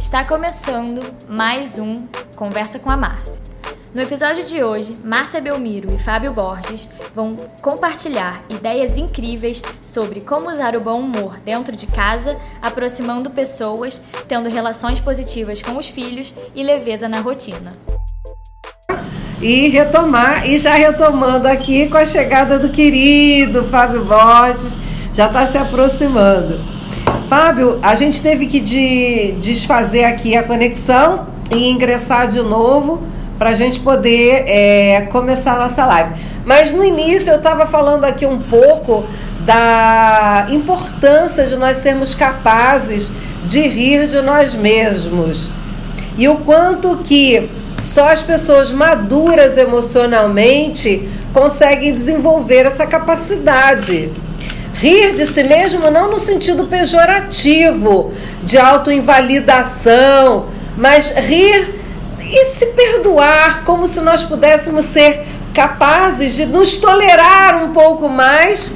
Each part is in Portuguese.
Está começando mais um Conversa com a Márcia. No episódio de hoje, Márcia Belmiro e Fábio Borges vão compartilhar ideias incríveis sobre como usar o bom humor dentro de casa, aproximando pessoas, tendo relações positivas com os filhos e leveza na rotina. E retomar, e já retomando aqui com a chegada do querido Fábio Borges, já está se aproximando. Fábio, a gente teve que de, desfazer aqui a conexão e ingressar de novo para a gente poder é, começar a nossa live. Mas no início eu estava falando aqui um pouco da importância de nós sermos capazes de rir de nós mesmos e o quanto que só as pessoas maduras emocionalmente conseguem desenvolver essa capacidade. Rir de si mesmo não no sentido pejorativo, de autoinvalidação, mas rir e se perdoar como se nós pudéssemos ser capazes de nos tolerar um pouco mais,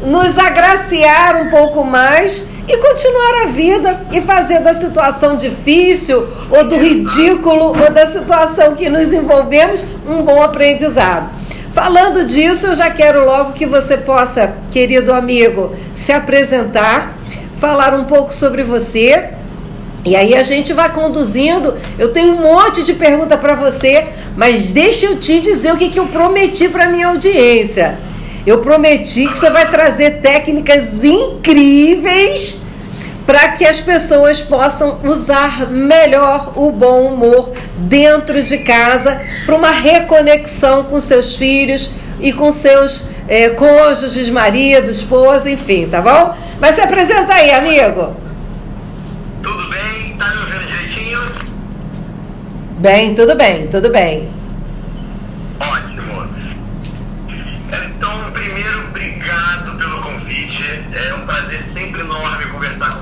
nos agraciar um pouco mais e continuar a vida e fazer da situação difícil ou do ridículo ou da situação que nos envolvemos um bom aprendizado. Falando disso, eu já quero logo que você possa, querido amigo, se apresentar, falar um pouco sobre você. E aí a gente vai conduzindo. Eu tenho um monte de pergunta para você, mas deixa eu te dizer o que, que eu prometi para minha audiência. Eu prometi que você vai trazer técnicas incríveis para que as pessoas possam usar melhor o bom humor dentro de casa para uma reconexão com seus filhos e com seus é, cônjuges, marido, esposa, enfim, tá bom? Mas se apresenta aí, amigo. Tudo bem? Tá me ouvindo direitinho? Bem, tudo bem, tudo bem.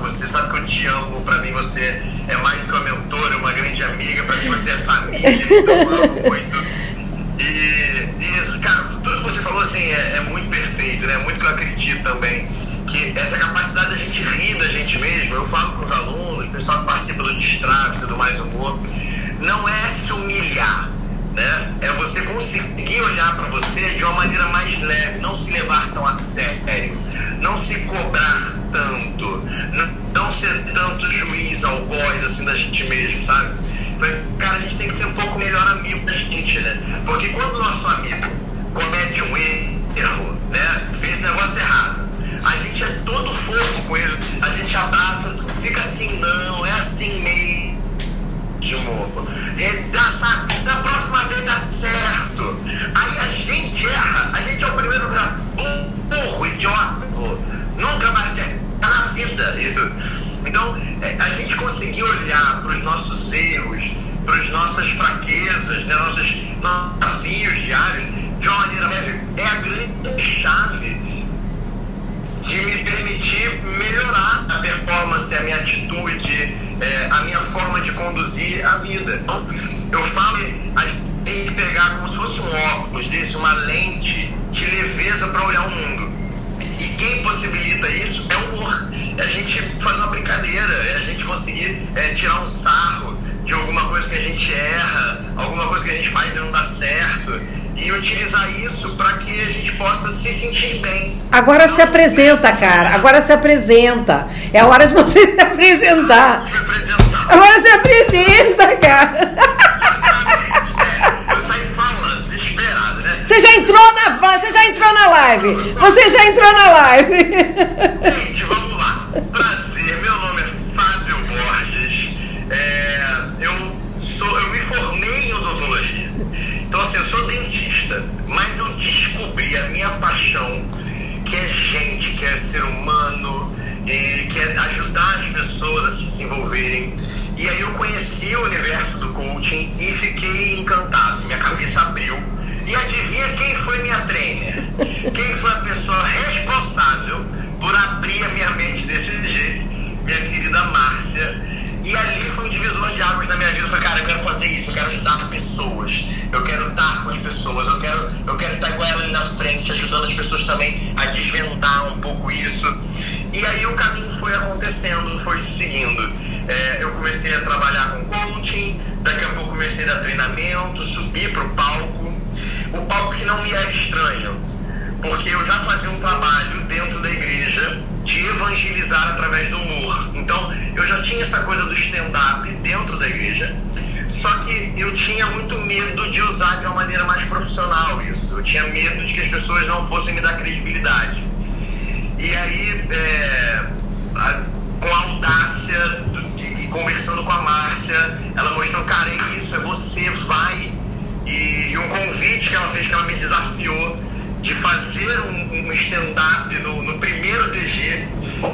Você. Sabe que eu te amo. Para mim, você é mais do que uma mentora, uma grande amiga. Para mim, você é família. Eu amo muito. E, isso, cara, tudo que você falou assim é, é muito perfeito, né? Muito que eu acredito também que essa capacidade da gente rir da gente mesmo, eu falo com os alunos, o pessoal que participa do Distrato, do Mais Humor, não é se humilhar, né? É você conseguir olhar para você de uma maneira mais leve, não se levar tão a sério, não se cobrar tanto, não ser tanto juiz, algoz assim da gente mesmo, sabe? Cara, a gente tem que ser um pouco melhor amigo da gente, né? Porque quando o nosso amigo comete um erro, né? Fez negócio errado, a gente é todo fofo com ele, a gente abraça, fica assim, não, é assim mesmo ótimo. É, dá, da próxima vez dá certo. Aí a gente erra, a gente é o primeiro a burro, idiota. Nunca vai acertar na vida. Isso. Então, é, a gente conseguir olhar para os nossos erros, para as nossas fraquezas, né, nossos desafios diários, de uma maneira leve, é a grande chave de me permitir melhorar a performance, a minha atitude, é, a minha forma de conduzir a vida. Então, eu falo, gente tem que pegar como se fosse um óculos desse, uma lente de leveza para olhar o mundo. E quem possibilita isso é o humor. É a gente fazer uma brincadeira, é a gente conseguir é, tirar um sarro de alguma coisa que a gente erra, alguma coisa que a gente faz e não dá certo e utilizar isso para que a gente possa se sentir bem. Agora se apresenta, cara. Agora se apresenta. É a hora de você se apresentar. Agora se apresenta, cara. Eu saí falando, desesperado, né? Você já entrou na, você já entrou na live. Você já entrou na live. Gente, vamos lá. Prazer, meu nome é Fábio Borges. É, eu sou, eu me formei em odontologia. Então, assim, eu sou dentista, mas eu descobri a minha paixão, que é gente, que é ser humano, e que é ajudar as pessoas a se desenvolverem. E aí eu conheci o universo do coaching e fiquei encantado. Minha cabeça abriu. E adivinha quem foi minha trainer? Quem foi a pessoa responsável por abrir a minha mente desse jeito? Minha querida Márcia e ali foi um divisor de águas na minha vida. Eu falei, cara, eu quero fazer isso, eu quero ajudar pessoas, eu quero estar com as pessoas, eu quero, eu quero estar igual ela ali na frente, ajudando as pessoas também a desvendar um pouco isso. E aí o caminho foi acontecendo, foi seguindo. É, eu comecei a trabalhar com coaching, daqui a pouco comecei a dar treinamento, subi para o palco. O palco que não me era estranho porque eu já fazia um trabalho dentro da igreja de evangelizar através do humor. Então, eu já tinha essa coisa do stand-up dentro da igreja, só que eu tinha muito medo de usar de uma maneira mais profissional isso. Eu tinha medo de que as pessoas não fossem me dar credibilidade. E aí, é, a, com a audácia do, e conversando com a Márcia, ela mostrou, cara, é isso, é você, vai. E, e um convite que ela fez, que ela me desafiou de fazer um, um stand-up no, no, primeiro TG.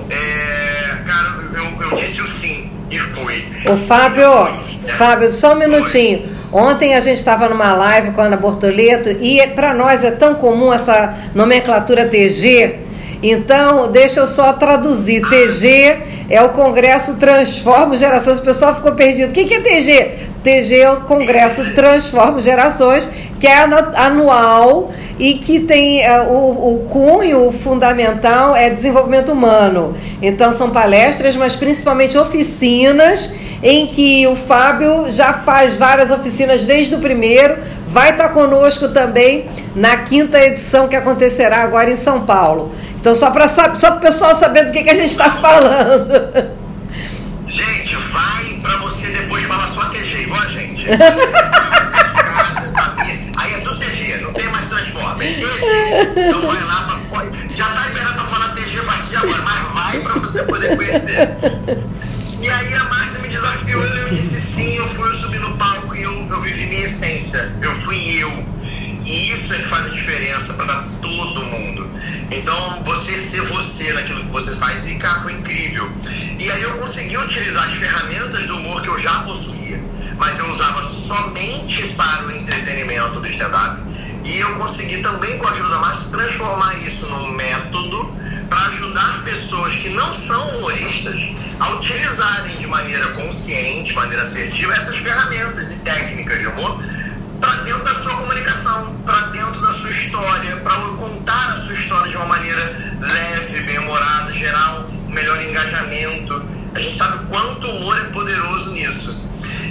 É, cara, eu, eu, disse o sim e fui. O Fábio, fui, Fábio, só um minutinho. Ontem a gente estava numa live com a Ana Bortoleto e para nós é tão comum essa nomenclatura TG. Então, deixa eu só traduzir. TG é o Congresso Transforma Gerações. O pessoal ficou perdido. O que é TG? TG é o Congresso Transforma Gerações, que é anual e que tem uh, o, o cunho fundamental é desenvolvimento humano. Então são palestras, mas principalmente oficinas em que o Fábio já faz várias oficinas desde o primeiro, vai estar conosco também na quinta edição que acontecerá agora em São Paulo. Então só para só o pessoal saber do que, que a gente está falando. Gente, vai para você depois falar sua TG, igual a gente. Então vai lá, pra, já tá liberado pra falar TG a partir de agora, mas vai pra você poder conhecer. E aí a Márcia me desafiou, eu disse sim, eu fui, E isso é que faz a diferença para todo mundo. Então, você ser você naquilo que você faz, e cara, foi incrível. E aí eu consegui utilizar as ferramentas do humor que eu já possuía, mas eu usava somente para o entretenimento do stand-up e eu consegui também, com a ajuda da Márcia, transformar isso num método para ajudar pessoas que não são humoristas a utilizarem de maneira consciente, maneira assertiva, essas ferramentas e técnicas de humor para dentro da sua comunicação, para dentro da sua história, para contar a sua história de uma maneira leve, bem-humorada, gerar um melhor engajamento. A gente sabe o quanto o humor é poderoso nisso.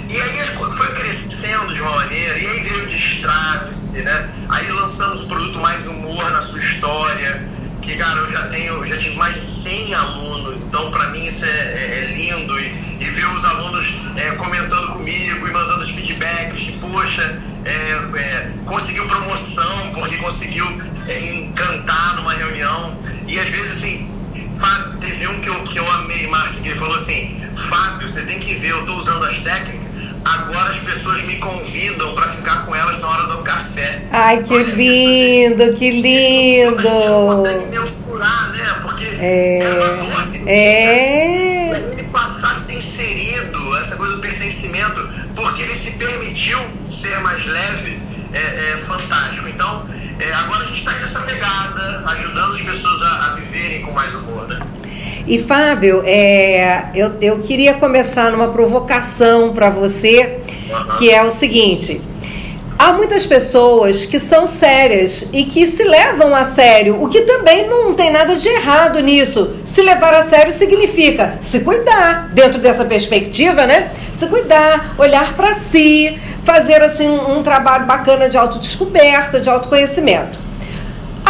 E aí foi crescendo de uma maneira, e aí veio o destrave né? Aí lançamos um produto mais humor na sua história, que, cara, eu já tenho, já tive mais de 100 alunos, então para mim isso é, é, é lindo, e, e, ver os alunos é, comentando comigo e mandando os feedbacks, de, poxa, é, é, conseguiu promoção, porque conseguiu encantar numa reunião, e às vezes, assim, teve um que eu, que eu amei, Martin, que ele falou assim, Fábio, você tem que ver, eu estou usando as técnicas, agora as pessoas me convidam para ficar com elas na hora do café. Ai, que lindo, que lindo! Não consegue mensurar, né? Porque é, era uma dor. É. Ele passar a ser inserido, essa coisa do pertencimento, porque ele se permitiu ser mais leve, é, é fantástico. Então, é, agora a gente está nessa pegada, ajudando as pessoas a, a viverem com mais humor, né? E Fábio, é, eu, eu queria começar numa provocação para você, que é o seguinte. Há muitas pessoas que são sérias e que se levam a sério, o que também não tem nada de errado nisso. Se levar a sério significa se cuidar, dentro dessa perspectiva, né? Se cuidar, olhar para si, fazer assim um trabalho bacana de autodescoberta, de autoconhecimento.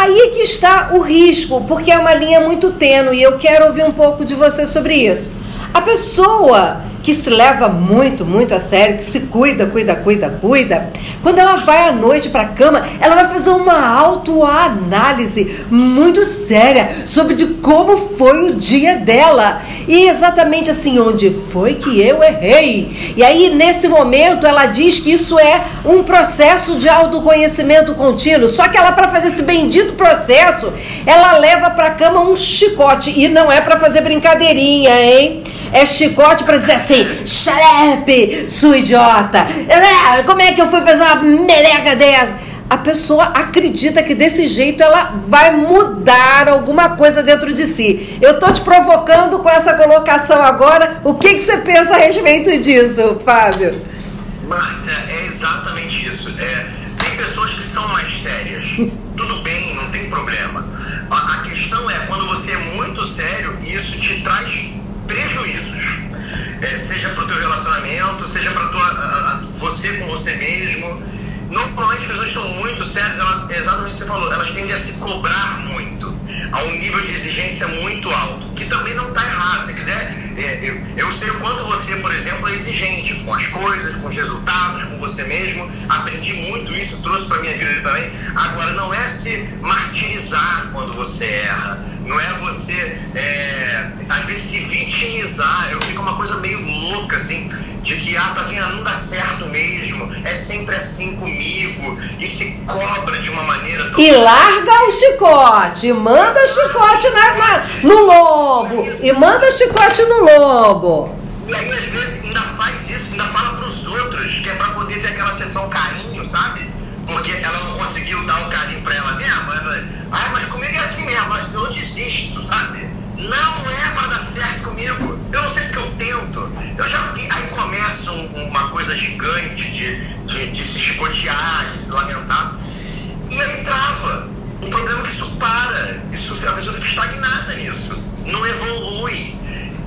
Aí é que está o risco, porque é uma linha muito tênue e eu quero ouvir um pouco de você sobre isso. A pessoa que se leva muito, muito a sério, que se cuida, cuida, cuida, cuida, quando ela vai à noite para a cama, ela vai fazer uma autoanálise muito séria sobre de como foi o dia dela e exatamente assim onde foi que eu errei. E aí nesse momento ela diz que isso é um processo de autoconhecimento contínuo. Só que ela para fazer esse bendito processo, ela leva para a cama um chicote e não é para fazer brincadeirinha, hein? É chicote para dizer assim, xarepe, sua idiota. É, como é que eu fui fazer uma meleca dessa? A pessoa acredita que desse jeito ela vai mudar alguma coisa dentro de si. Eu tô te provocando com essa colocação agora. O que, que você pensa a respeito disso, Fábio? Márcia, é exatamente isso. É, tem pessoas que são mais sérias. Tudo bem, não tem problema. A, a questão é quando você é muito sério, isso te traz seja para você com você mesmo. Normalmente as pessoas são muito sérias, ela, exatamente o que você falou, elas tendem a se cobrar muito, a um nível de exigência muito alto, que também não está errado. Se quiser, é, eu, eu sei o quanto você, por exemplo, é exigente com as coisas, com os resultados, com você mesmo. Aprendi muito isso, trouxe para minha vida também. Agora, não é se martirizar quando você erra, não é você, é, às vezes, se vitimizar. Eu fico uma coisa meio louca, assim de que, ah, tá vendo, não dá certo mesmo, é sempre assim comigo, e se cobra de uma maneira tão... E larga o chicote, manda chicote na, na, no lobo, e manda chicote no lobo. E aí, às vezes, ainda faz isso, ainda fala pros outros, que é pra poder ter aquela sessão carinho, sabe? Porque ela não conseguiu dar um carinho pra ela mesma. Ela, ah, mas comigo é assim mesmo, mas eu desisto, sabe? Não é para dar certo comigo. Eu não sei se eu tento. Eu já vi. Aí começa um, uma coisa gigante de, de, de, se chicotear, de se lamentar. E aí trava. O problema é que isso para. Isso, a pessoa fica estagnada nisso. Não evolui.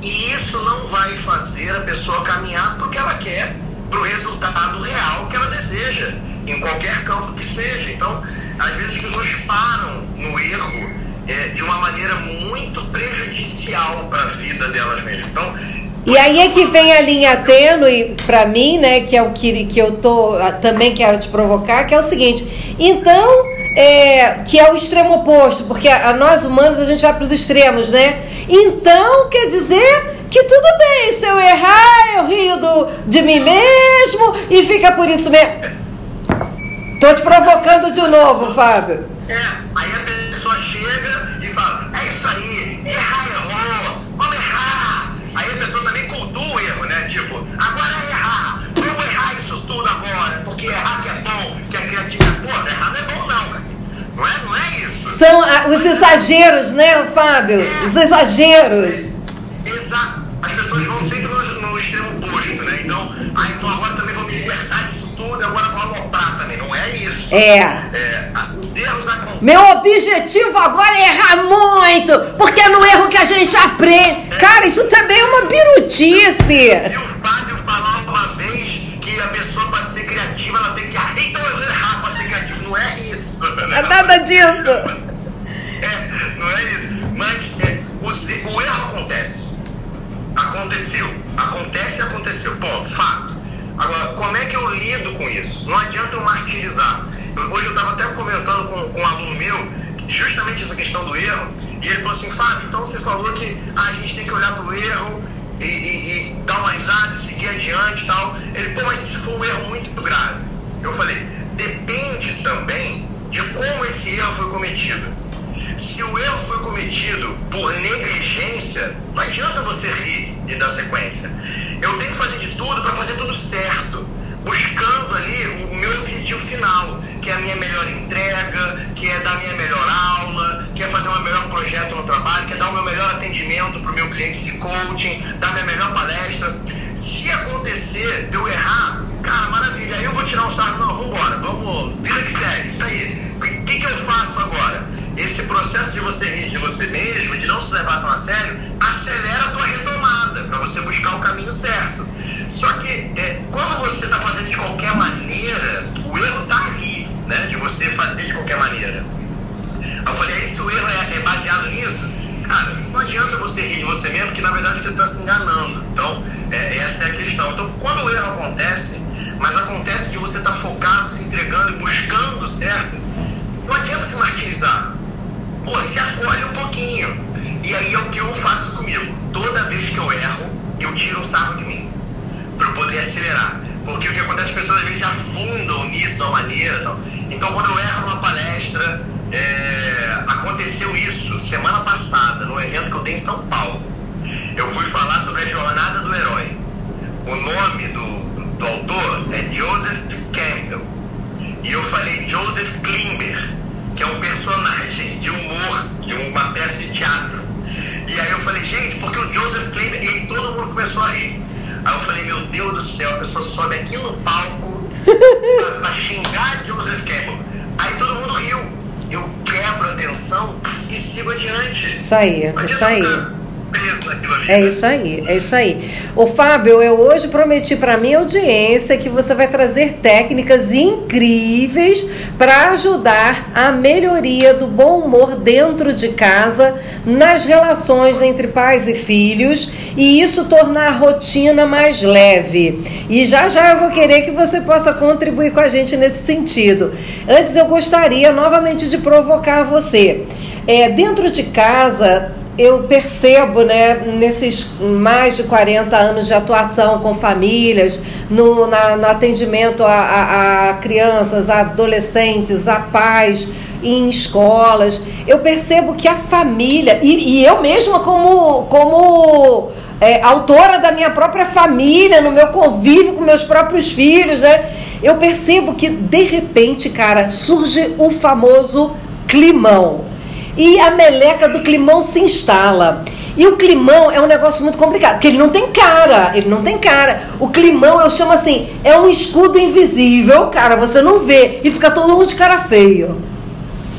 E isso não vai fazer a pessoa caminhar porque ela quer, para o resultado real que ela deseja, em qualquer campo que seja. Então, às vezes as pessoas param no erro é, de uma maneira muito prejudicial para a vida delas mesmas. Então, e aí é que vem a linha tênue para mim, né, que é o que, que eu tô também quero te provocar, que é o seguinte. Então, é, que é o extremo oposto, porque a, a nós humanos a gente vai para os extremos, né? Então, quer dizer que tudo bem, se eu errar, eu rio do, de mim mesmo e fica por isso mesmo. Tô te provocando de novo, Fábio. É, aí São ah, os exageros, né, Fábio? É, os exageros. É, exato. As pessoas vão sempre no, no extremo oposto, né? Então, ah, então agora também vou me libertar disso tudo, agora vou aloprar também. Não é isso. É. é meu objetivo agora é errar muito, porque é no erro que a gente aprende. Cara, isso também é uma birutice. E o Fábio falou uma vez que a pessoa para ser criativa ela tem que então eu vou errar para ser criativo. Não é isso. Né? É nada disso. Não é isso. Mas é, o, erro acontece. Aconteceu. Acontece e aconteceu. Ponto. Fato. Agora, como é que eu lido com isso? Não adianta eu martirizar. Hoje eu estava até comentando com, com um aluno meu justamente essa questão do erro, e ele falou assim, Fábio, então você falou que a gente tem que olhar para o erro e, e, e, dar uma risada, seguir adiante e tal. Ele, pô, mas se for um erro muito grave. Eu falei, depende também de como esse erro foi cometido. Se o erro foi cometido por negligência, não adianta você rir e dar sequência. Eu tenho que fazer de tudo para fazer tudo certo buscando ali o meu objetivo final, que é a minha melhor entrega, que é dar minha melhor aula, que é fazer um melhor projeto no trabalho, que é dar o meu melhor atendimento para o meu cliente de coaching, dar minha melhor palestra. Se acontecer eu errar, cara, maravilha, aí eu vou tirar um sarro, não, vamos embora, vamos, vida que segue, isso aí. O que, que eu faço? Esse processo de você rir de você mesmo, de não se levar tão a sério, acelera a tua retomada, para você buscar o caminho certo. Só que é, quando você está fazendo de qualquer maneira, o erro está ali, né? De você fazer de qualquer maneira. Eu falei, aí se o erro é, é baseado nisso, cara, não adianta você rir de você mesmo, que na verdade você está se enganando. Então, é, essa é a questão. Então, quando o erro acontece, mas acontece que você está focado, se entregando e buscando certo, não adianta se martirizar. Pô, se acolhe um pouquinho. E aí é o que eu faço comigo. Toda vez que eu erro, eu tiro o sarro de mim para eu poder acelerar. Porque o que acontece, as pessoas às vezes afundam nisso uma maneira. Tal. Então, quando eu erro numa palestra, é, aconteceu isso semana passada, no evento que eu dei em São Paulo. Eu fui falar sobre a jornada do herói. O nome do, do autor é Joseph Campbell. E eu falei Joseph Klimber, que é um personagem de humor de uma peça de teatro. E aí eu falei, gente, porque o Joseph Klimber, e aí todo mundo começou a rir. Aí eu falei, meu Deus do céu, a pessoa sobe aqui no palco pra, pra xingar Joseph Campbell. Aí todo mundo riu. Eu quebro a atenção e sigo adiante. Isso aí, isso aí. Preso naquilo ali. É isso aí, é isso aí. O Fábio, eu hoje prometi para minha audiência que você vai trazer técnicas incríveis para ajudar a melhoria do bom humor dentro de casa, nas relações entre pais e filhos, e isso tornar a rotina mais leve. E já já eu vou querer que você possa contribuir com a gente nesse sentido. Antes eu gostaria novamente de provocar você. É, dentro de casa, eu percebo, né, nesses mais de 40 anos de atuação com famílias, no, na, no atendimento a, a, a crianças, a adolescentes, a pais em escolas, eu percebo que a família, e, e eu mesma como, como é, autora da minha própria família, no meu convívio com meus próprios filhos, né? Eu percebo que de repente, cara, surge o famoso climão e a meleca do climão se instala. E o climão é um negócio muito complicado, porque ele não tem cara, ele não tem cara. O climão, eu chamo assim, é um escudo invisível, cara, você não vê. E fica todo mundo de cara feio.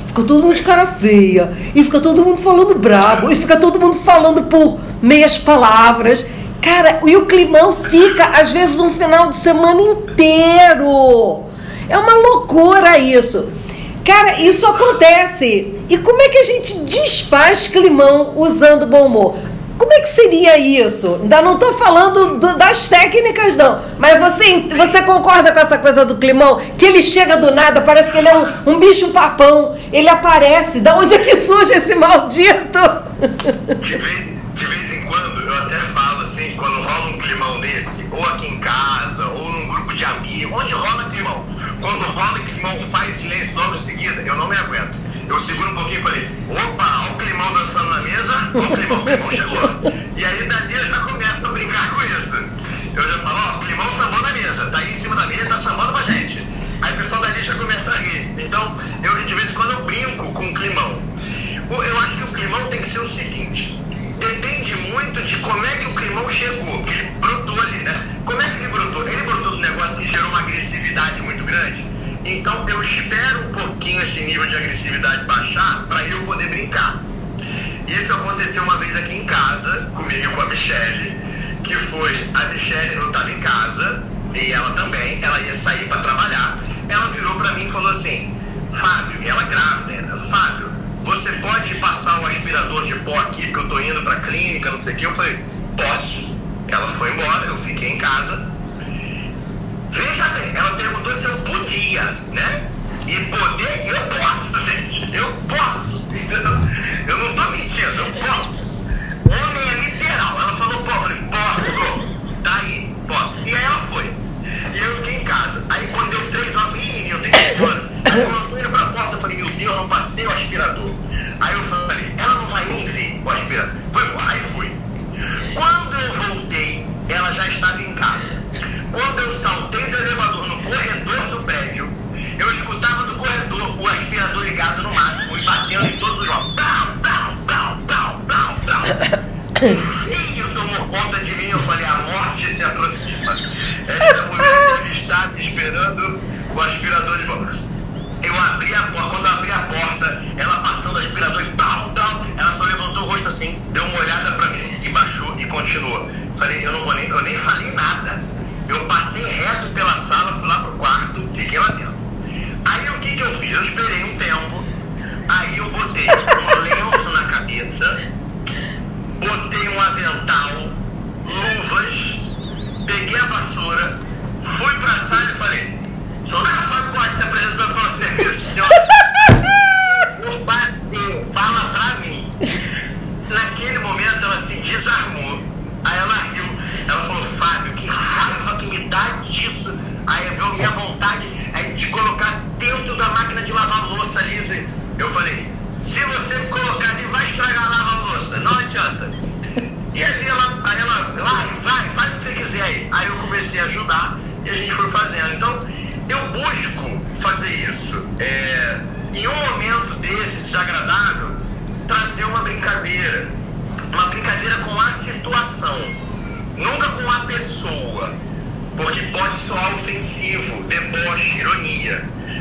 Fica todo mundo de cara feia. E fica todo mundo falando brabo. E fica todo mundo falando por meias palavras. Cara, e o climão fica, às vezes, um final de semana inteiro. É uma loucura isso. Cara, isso acontece. E como é que a gente desfaz climão usando bom humor? Como é que seria isso? Ainda não estou falando do, das técnicas, não. Mas você, você concorda com essa coisa do climão? Que ele chega do nada, parece que ele é um, um bicho papão. Ele aparece. Da onde é que surge esse maldito? De vez, de vez em quando, eu até falo assim, quando rola um climão desse, ou aqui em casa, ou num grupo de amigos, onde rola climão? Quando rola climão, faz silêncio logo em seguida, eu não me aguento. Eu seguro um pouquinho e falei, opa, olha o climão dançando na mesa, olha o climão, o climão chegou. E aí dali eu já começo a brincar com isso. Eu já falo, ó, o climão sambou na mesa, tá aí em cima da mesa, tá sambando pra gente. Aí o pessoal dali já começa a rir. Então, eu de vez em quando eu brinco com o climão. Eu acho que o climão tem que ser o seguinte, depende muito de como é que o climão chegou, porque ele brotou ali, né? Como é que ele brotou? Ele brotou do negócio que gerou uma agressividade muito grande. Então eu espero um pouquinho esse nível de agressividade baixar para eu poder brincar. Isso aconteceu uma vez aqui em casa, comigo e com a Michelle, que foi a Michelle, eu estava em casa, e ela também, ela ia sair para trabalhar. Ela virou para mim e falou assim, Fábio, ela grávida, Fábio, você pode passar o aspirador de pó aqui, porque eu tô indo pra clínica, não sei o que. Eu falei, posso. Ela foi embora, eu fiquei em casa. Veja bem, ela perguntou se eu podia, né? E poder, eu posso, gente. Eu posso. Eu não tô mentindo, eu posso. Homem é literal. Ela falou, posso. Eu falei, posso. Daí, posso. E aí ela foi. E eu fiquei em casa. Aí quando deu três eu falei, eu tenho que ir embora. Aí quando eu indo pra porta, eu falei, meu Deus, eu não passei o aspirador. Aí eu falei, ela não vai nem ver o aspirador. Foi embora. because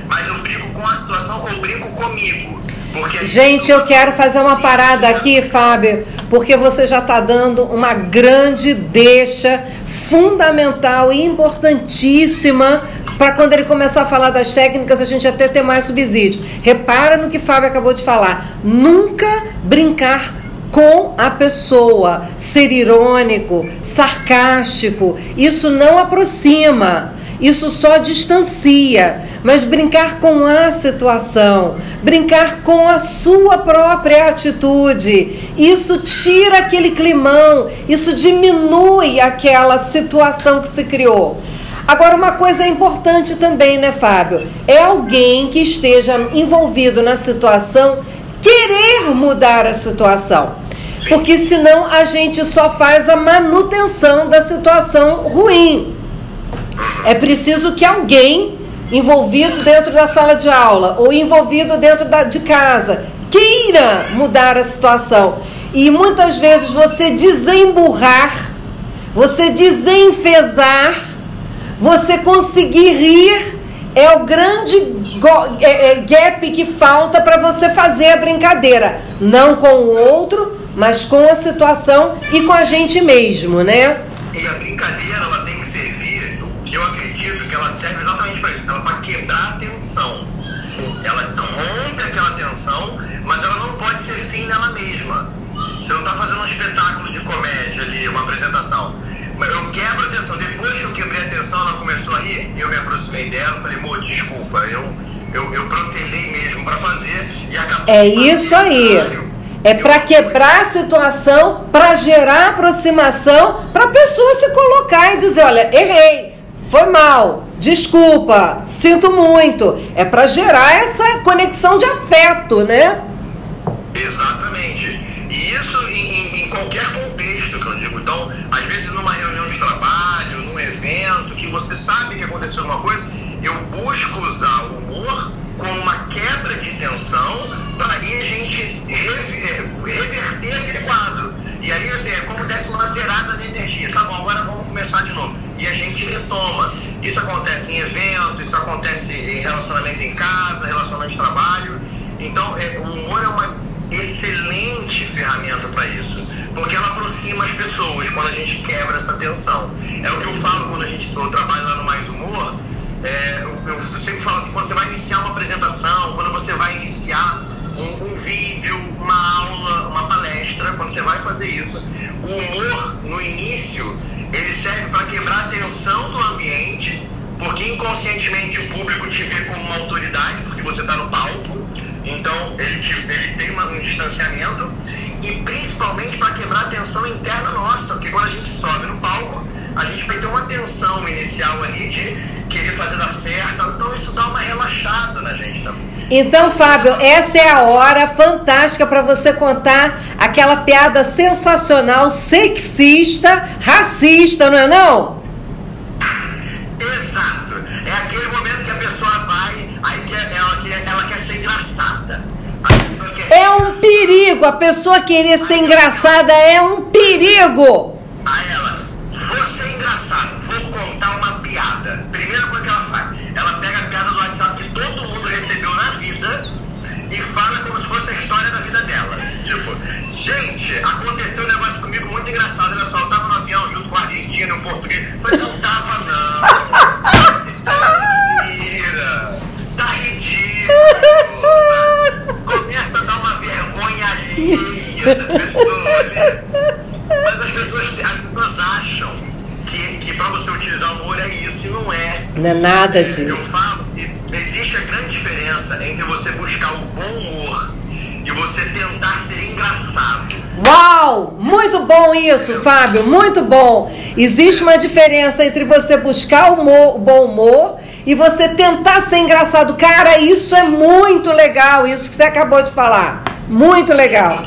Mas eu brinco com a situação ou brinco comigo. Porque Gente, eu quero fazer uma parada aqui, Fábio, porque você já está dando uma grande deixa fundamental e importantíssima para quando ele começar a falar das técnicas a gente até ter mais subsídio. Repara no que Fábio acabou de falar. Nunca brincar com a pessoa, ser irônico, sarcástico, isso não aproxima, isso só distancia. Mas brincar com a situação, brincar com a sua própria atitude, isso tira aquele climão, isso diminui aquela situação que se criou. Agora, uma coisa importante também, né, Fábio? É alguém que esteja envolvido na situação querer mudar a situação. Porque senão a gente só faz a manutenção da situação ruim. É preciso que alguém envolvido dentro da sala de aula ou envolvido dentro da, de casa queira mudar a situação. E muitas vezes você desemburrar, você desenfesar, você conseguir rir é o grande é, é, gap que falta para você fazer a brincadeira. Não com o outro, mas com a situação e com a gente mesmo, né? E a brincadeira, ela tem ela serve exatamente para isso, para quebrar a tensão. Ela rompe aquela tensão, mas ela não pode ser fim nela mesma. Você não está fazendo um espetáculo de comédia ali, uma apresentação. Eu quebro a tensão. Depois que eu quebrei a tensão, ela começou a rir, eu me aproximei dela falei, amor, desculpa, eu, eu, eu protelei mesmo para fazer e acabou. É isso aí. É para quebrar a situação, para gerar aproximação, para a pessoa se colocar e dizer: olha, errei, foi mal, desculpa, sinto muito. É para gerar essa conexão de afeto, né? Exatamente. E isso em, em, qualquer contexto que eu digo. Então, às vezes numa reunião de trabalho, num evento, que você sabe que aconteceu uma coisa, eu busco usar o humor uma quebra de tensão para a gente reverter aquele quadro. E aí assim, é como desse uma zerada de energia. Tá bom, agora vamos começar de novo. E a gente retoma. Isso acontece em eventos, isso acontece em relacionamento em casa, relacionamento de trabalho. Então, é, o humor é uma excelente ferramenta para isso. Porque ela aproxima as pessoas quando a gente quebra essa tensão. É o que eu falo quando a gente eu trabalho lá no Mais Humor. É, eu, eu sempre falo assim, quando você vai iniciar uma apresentação, quando você vai iniciar um, um, vídeo, uma aula, uma palestra, quando você vai fazer isso, o humor, no início, ele serve para quebrar a tensão do ambiente, porque inconscientemente o público te vê como uma autoridade, porque você está no palco, então ele, te, ele tem uma, um distanciamento, e principalmente para quebrar a tensão interna nossa, porque quando a gente sobe no palco, a gente vai ter uma tensão inicial ali de querer fazer dar certo, então isso dá uma relaxada na gente também. Então, Fábio, essa é a hora fantástica para você contar aquela piada sensacional, sexista, racista, não é não? Exato. É aquele momento que a pessoa vai, aí quer, ela, quer, ela quer ser engraçada. Quer é um perigo, a pessoa querer ser engraçada é um perigo. Gente, aconteceu um negócio comigo muito engraçado. Olha só, eu tava no avião junto com a Argentina, um português. Falei, não tava não. Isso é mentira. Tá ridículo. Começa a dar uma vergonha alheia da pessoa, né? Mas as pessoas, as pessoas acham que, que para você utilizar o humor é isso, e não é. Não é nada disso. Eu falo que existe a grande diferença entre você buscar o bom humor e você tentar ser engraçado. Uau! Muito bom isso, Fábio, muito bom. Existe uma diferença entre você buscar o, bom humor e você tentar ser engraçado. Cara, isso é muito legal, isso que você acabou de falar. Muito legal.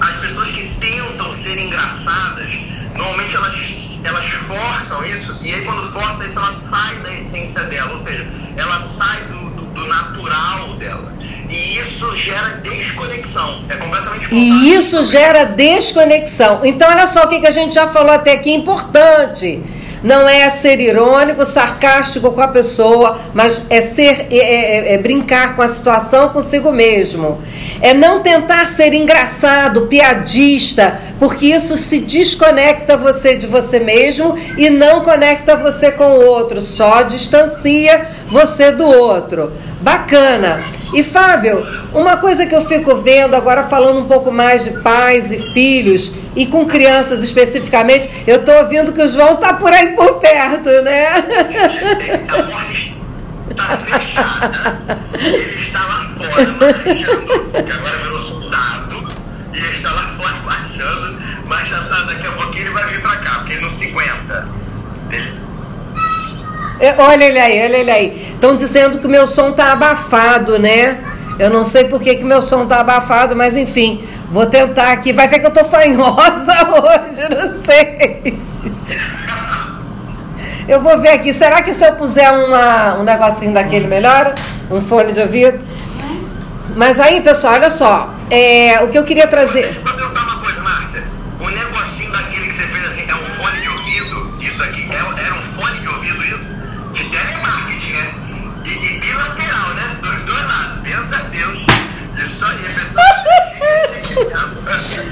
As pessoas que tentam ser engraçadas, normalmente elas, elas forçam isso, e aí quando força isso, ela sai da essência dela, ou seja, ela sai do, do, natural dela. E isso gera desconexão. É completamente E isso gera desconexão. Então, olha só o que, que a gente já falou até aqui, importante. Não é ser irônico, sarcástico com a pessoa, mas é ser é, é, é brincar com a situação consigo mesmo. É não tentar ser engraçado, piadista, porque isso se desconecta você de você mesmo e não conecta você com o outro, só distancia você do outro. Bacana. E Fábio, uma coisa que eu fico vendo agora falando um pouco mais de pais e filhos e com crianças especificamente, eu estou ouvindo que o João tá por aí por perto, né? está fechada. Ele está fora que agora virou mas já tá, daqui a pouco ele vai vir para cá, porque ele não se aguenta. Ele... É, olha ele aí, olha ele aí. Estão dizendo que o meu som tá abafado, né? Eu não sei por que, que meu som tá abafado, mas enfim, vou tentar aqui. Vai ver que eu tô fanhosa hoje, não sei. Eu vou ver aqui. Será que se eu puser uma, um negocinho daquele melhor? Um fone de ouvido? Mas aí, pessoal, olha só. É, o que eu queria trazer.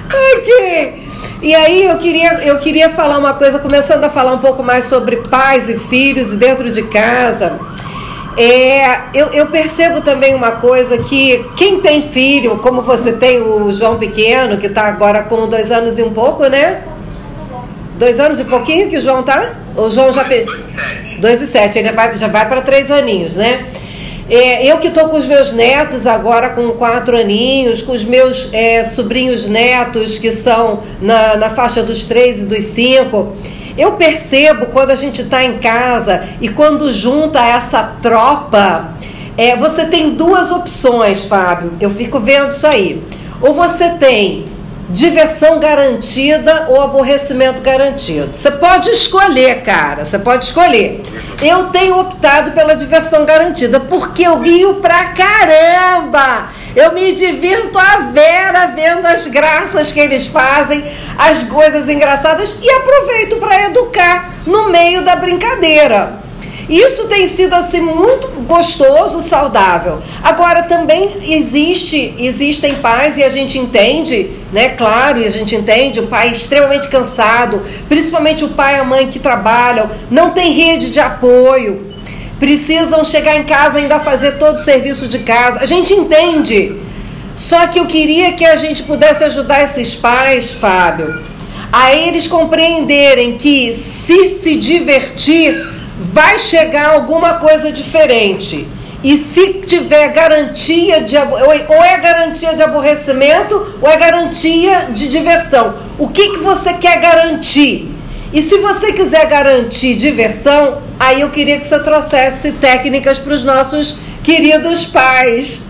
Ok. E aí eu queria, eu queria falar uma coisa, começando a falar um pouco mais sobre pais e filhos dentro de casa. É, eu, eu, percebo também uma coisa que quem tem filho, como você tem o João Pequeno, que está agora com dois anos e um pouco, né? Dois anos e pouquinho que o João tá? O João já fez. Dois e sete, ele vai, já vai para três aninhos, né? É, eu que estou com os meus netos agora com quatro aninhos, com os meus é, sobrinhos netos que são na, na faixa dos três e dos cinco, eu percebo quando a gente está em casa e quando junta essa tropa, é, você tem duas opções, Fábio. Eu fico vendo isso aí. Ou você tem diversão garantida ou aborrecimento garantido. Você pode escolher, cara, você pode escolher. Eu tenho optado pela diversão garantida porque eu rio pra caramba. Eu me divirto a vera vendo as graças que eles fazem, as coisas engraçadas e aproveito para educar no meio da brincadeira. Isso tem sido assim muito gostoso, saudável. Agora também existe, existem pais e a gente entende, né? Claro, e a gente entende o pai extremamente cansado, principalmente o pai e a mãe que trabalham, não tem rede de apoio, precisam chegar em casa ainda fazer todo o serviço de casa. A gente entende. Só que eu queria que a gente pudesse ajudar esses pais, Fábio, a eles compreenderem que se se divertir vai chegar alguma coisa diferente. E se tiver garantia de ou é garantia de aborrecimento ou é garantia de diversão. O que, que você quer garantir? E se você quiser garantir diversão, aí eu queria que você trouxesse técnicas para os nossos queridos pais.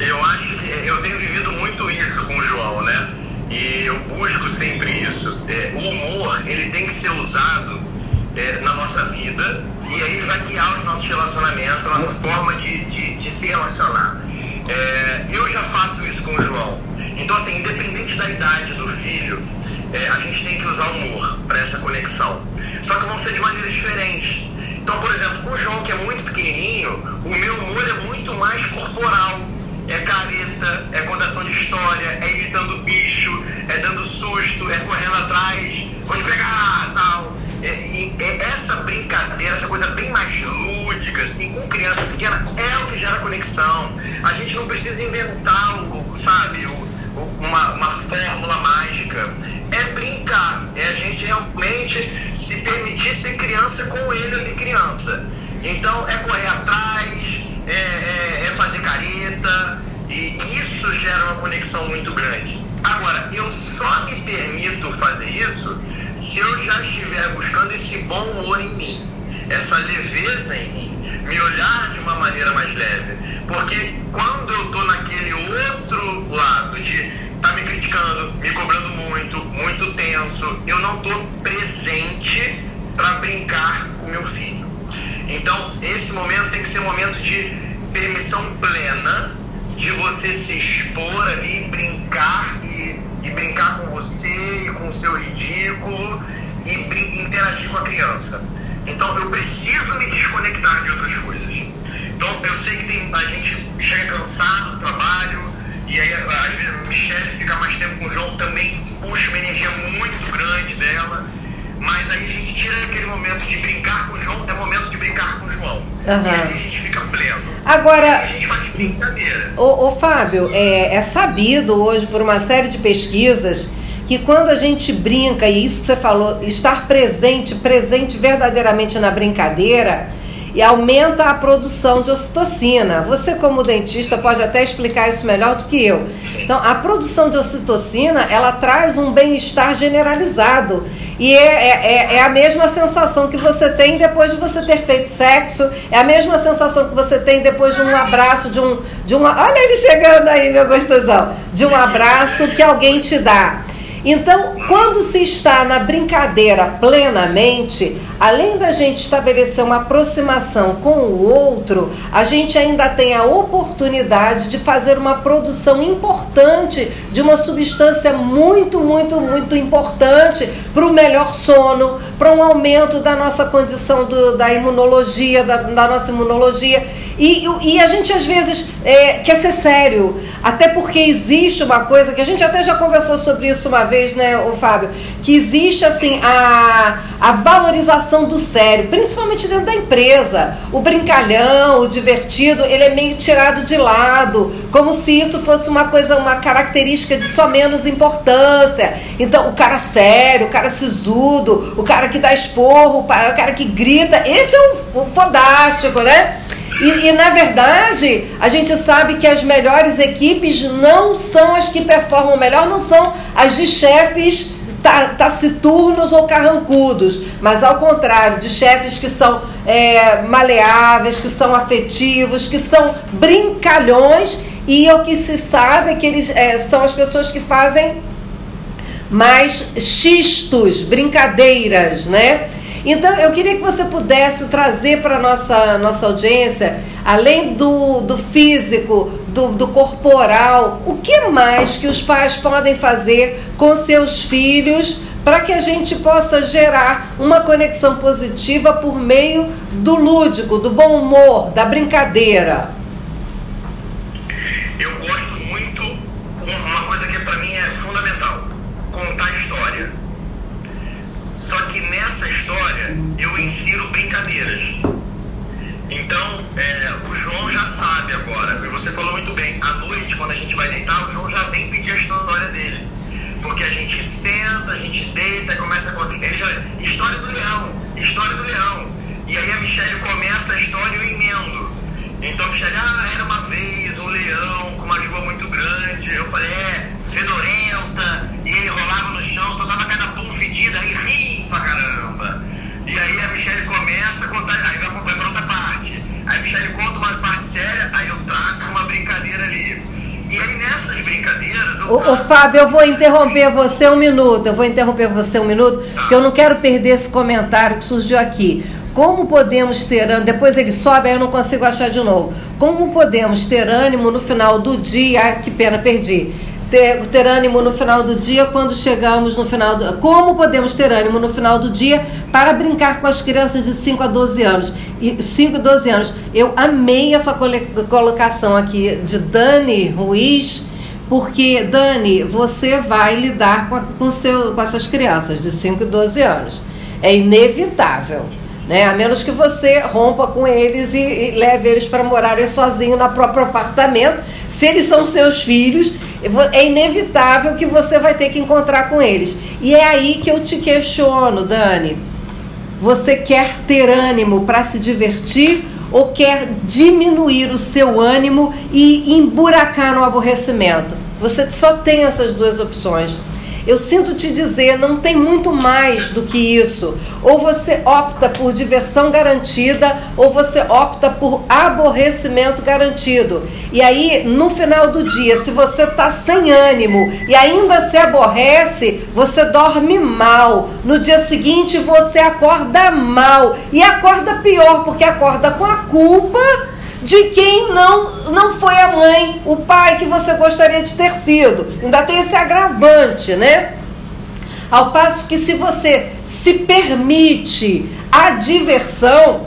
Eu acho que eu tenho vivido muito isso com o João, né? E eu busco sempre isso. É, o humor ele tem que ser usado é, na nossa vida e aí vai guiar os nossos relacionamentos, a nossa forma de, de, de se relacionar. É, eu já faço isso com o João. Então, assim, independente da idade do filho, é, a gente tem que usar o humor para essa conexão. Só que vão ser de maneiras diferentes. Então, por exemplo, com o João, que é muito pequenininho, o meu humor é muito mais corporal. É careta, é contação de história, é imitando bicho, é dando susto, é correndo atrás, vou te pegar, tal. É, e é essa brincadeira, essa coisa bem mais lúdica, assim, com criança pequena, é o que gera conexão. A gente não precisa inventar, o, sabe, o, uma, uma fórmula mágica. É brincar, é a gente realmente se permitir ser criança com ele ali criança. Então é correr atrás, é, é, é fazer careta, e isso gera uma conexão muito grande. Agora, eu só me permito fazer isso se eu já estiver buscando esse bom humor em mim, essa leveza em mim, me olhar de uma maneira mais leve. Porque quando eu estou naquele outro lado de tá me criticando, me cobrando muito, muito tenso, eu não estou presente para brincar com meu filho. Então, esse momento tem que ser um momento de permissão plena de você se expor ali, brincar e e brincar com você e com o seu ridículo e interagir com a criança. Então eu preciso me desconectar de outras coisas. Então eu sei que tem, a gente chega cansado do trabalho e, aí, às vezes, a Michelle fica mais tempo com o João, também puxa uma energia muito grande dela. Mas aí a gente tira aquele momento de brincar com o João, é momento de brincar com o João. Uhum. E aí a gente fica pleno. Agora. a gente faz brincadeira. Ô, ô Fábio, é, é sabido hoje por uma série de pesquisas que quando a gente brinca, e isso que você falou, estar presente, presente verdadeiramente na brincadeira, e aumenta a produção de ocitocina. Você, como dentista, pode até explicar isso melhor do que eu. Então, a produção de ocitocina ela traz um bem-estar generalizado e é, é, é, é, a mesma sensação que você tem depois de você ter feito sexo, é a mesma sensação que você tem depois de um abraço, de um, de uma. Olha ele chegando aí, meu gostosão! De um abraço que alguém te dá. Então, quando se está na brincadeira plenamente, além da gente estabelecer uma aproximação com o outro, a gente ainda tem a oportunidade de fazer uma produção importante de uma substância muito, muito, muito importante para o melhor sono, para um aumento da nossa condição do, da imunologia, da, da nossa imunologia. E, e a gente às vezes é, quer ser sério, até porque existe uma coisa que a gente até já conversou sobre isso uma vez, né, o Fábio, que existe assim a, a valorização do sério, principalmente dentro da empresa. O brincalhão, o divertido, ele é meio tirado de lado, como se isso fosse uma coisa, uma característica de só menos importância. Então, o cara sério, o cara sisudo, o cara que dá esporro, o cara que grita, esse é o, o fodástico, né? E, e, na verdade, a gente sabe que as melhores equipes não são as que performam melhor, não são as de chefes taciturnos ou carrancudos, mas ao contrário, de chefes que são é, maleáveis, que são afetivos, que são brincalhões, e o que se sabe é que eles é, são as pessoas que fazem mais xistos, brincadeiras, né? Então, eu queria que você pudesse trazer para a nossa, nossa audiência, além do, do físico, do, do corporal, o que mais que os pais podem fazer com seus filhos para que a gente possa gerar uma conexão positiva por meio do lúdico, do bom humor, da brincadeira? Eu gosto muito, uma coisa que para mim é fundamental, contar história. Só que nessa história eu insiro brincadeiras. Então, é, o João já sabe agora, e você falou muito bem, à noite, quando a gente vai deitar, o João já vem pedir a história dele. Porque a gente senta, a gente deita, começa a contar. Ele já. História do leão, história do leão. E aí a Michelle começa a história e eu emendo. Então a Michelle, ah, era uma vez um leão com uma juba muito grande. Eu falei, é, fedorenta. E ele rolava no chão, só tava cada pum fedida, aí ri pra caramba. E aí a Michelle começa a contar, aí vai, vai pra outra parte. Aí a Michelle conta uma parte séria, aí eu trago uma brincadeira ali. E aí nessas brincadeiras. Ô, ô, Fábio, eu vou interromper você um minuto. Eu vou interromper você um minuto, tá. porque eu não quero perder esse comentário que surgiu aqui. Como podemos ter ânimo? Depois ele sobe, aí eu não consigo achar de novo. Como podemos ter ânimo no final do dia? Ai, que pena, perdi ter, ter ânimo no final do dia quando chegamos no final do, Como podemos ter ânimo no final do dia para brincar com as crianças de 5 a 12 anos? E 5 a 12 anos. Eu amei essa colocação aqui de Dani Ruiz, porque, Dani, você vai lidar com, a, com, seu, com essas crianças de 5 e 12 anos. É inevitável. Né? A menos que você rompa com eles e, e leve eles para morarem sozinhos no próprio apartamento. Se eles são seus filhos, é inevitável que você vai ter que encontrar com eles. E é aí que eu te questiono, Dani. Você quer ter ânimo para se divertir ou quer diminuir o seu ânimo e emburacar no aborrecimento? Você só tem essas duas opções. Eu sinto te dizer, não tem muito mais do que isso. Ou você opta por diversão garantida, ou você opta por aborrecimento garantido. E aí, no final do dia, se você tá sem ânimo e ainda se aborrece, você dorme mal. No dia seguinte, você acorda mal. E acorda pior, porque acorda com a culpa de quem não, não foi a mãe, o pai que você gostaria de ter sido. Ainda tem esse agravante, né? Ao passo que se você se permite a diversão,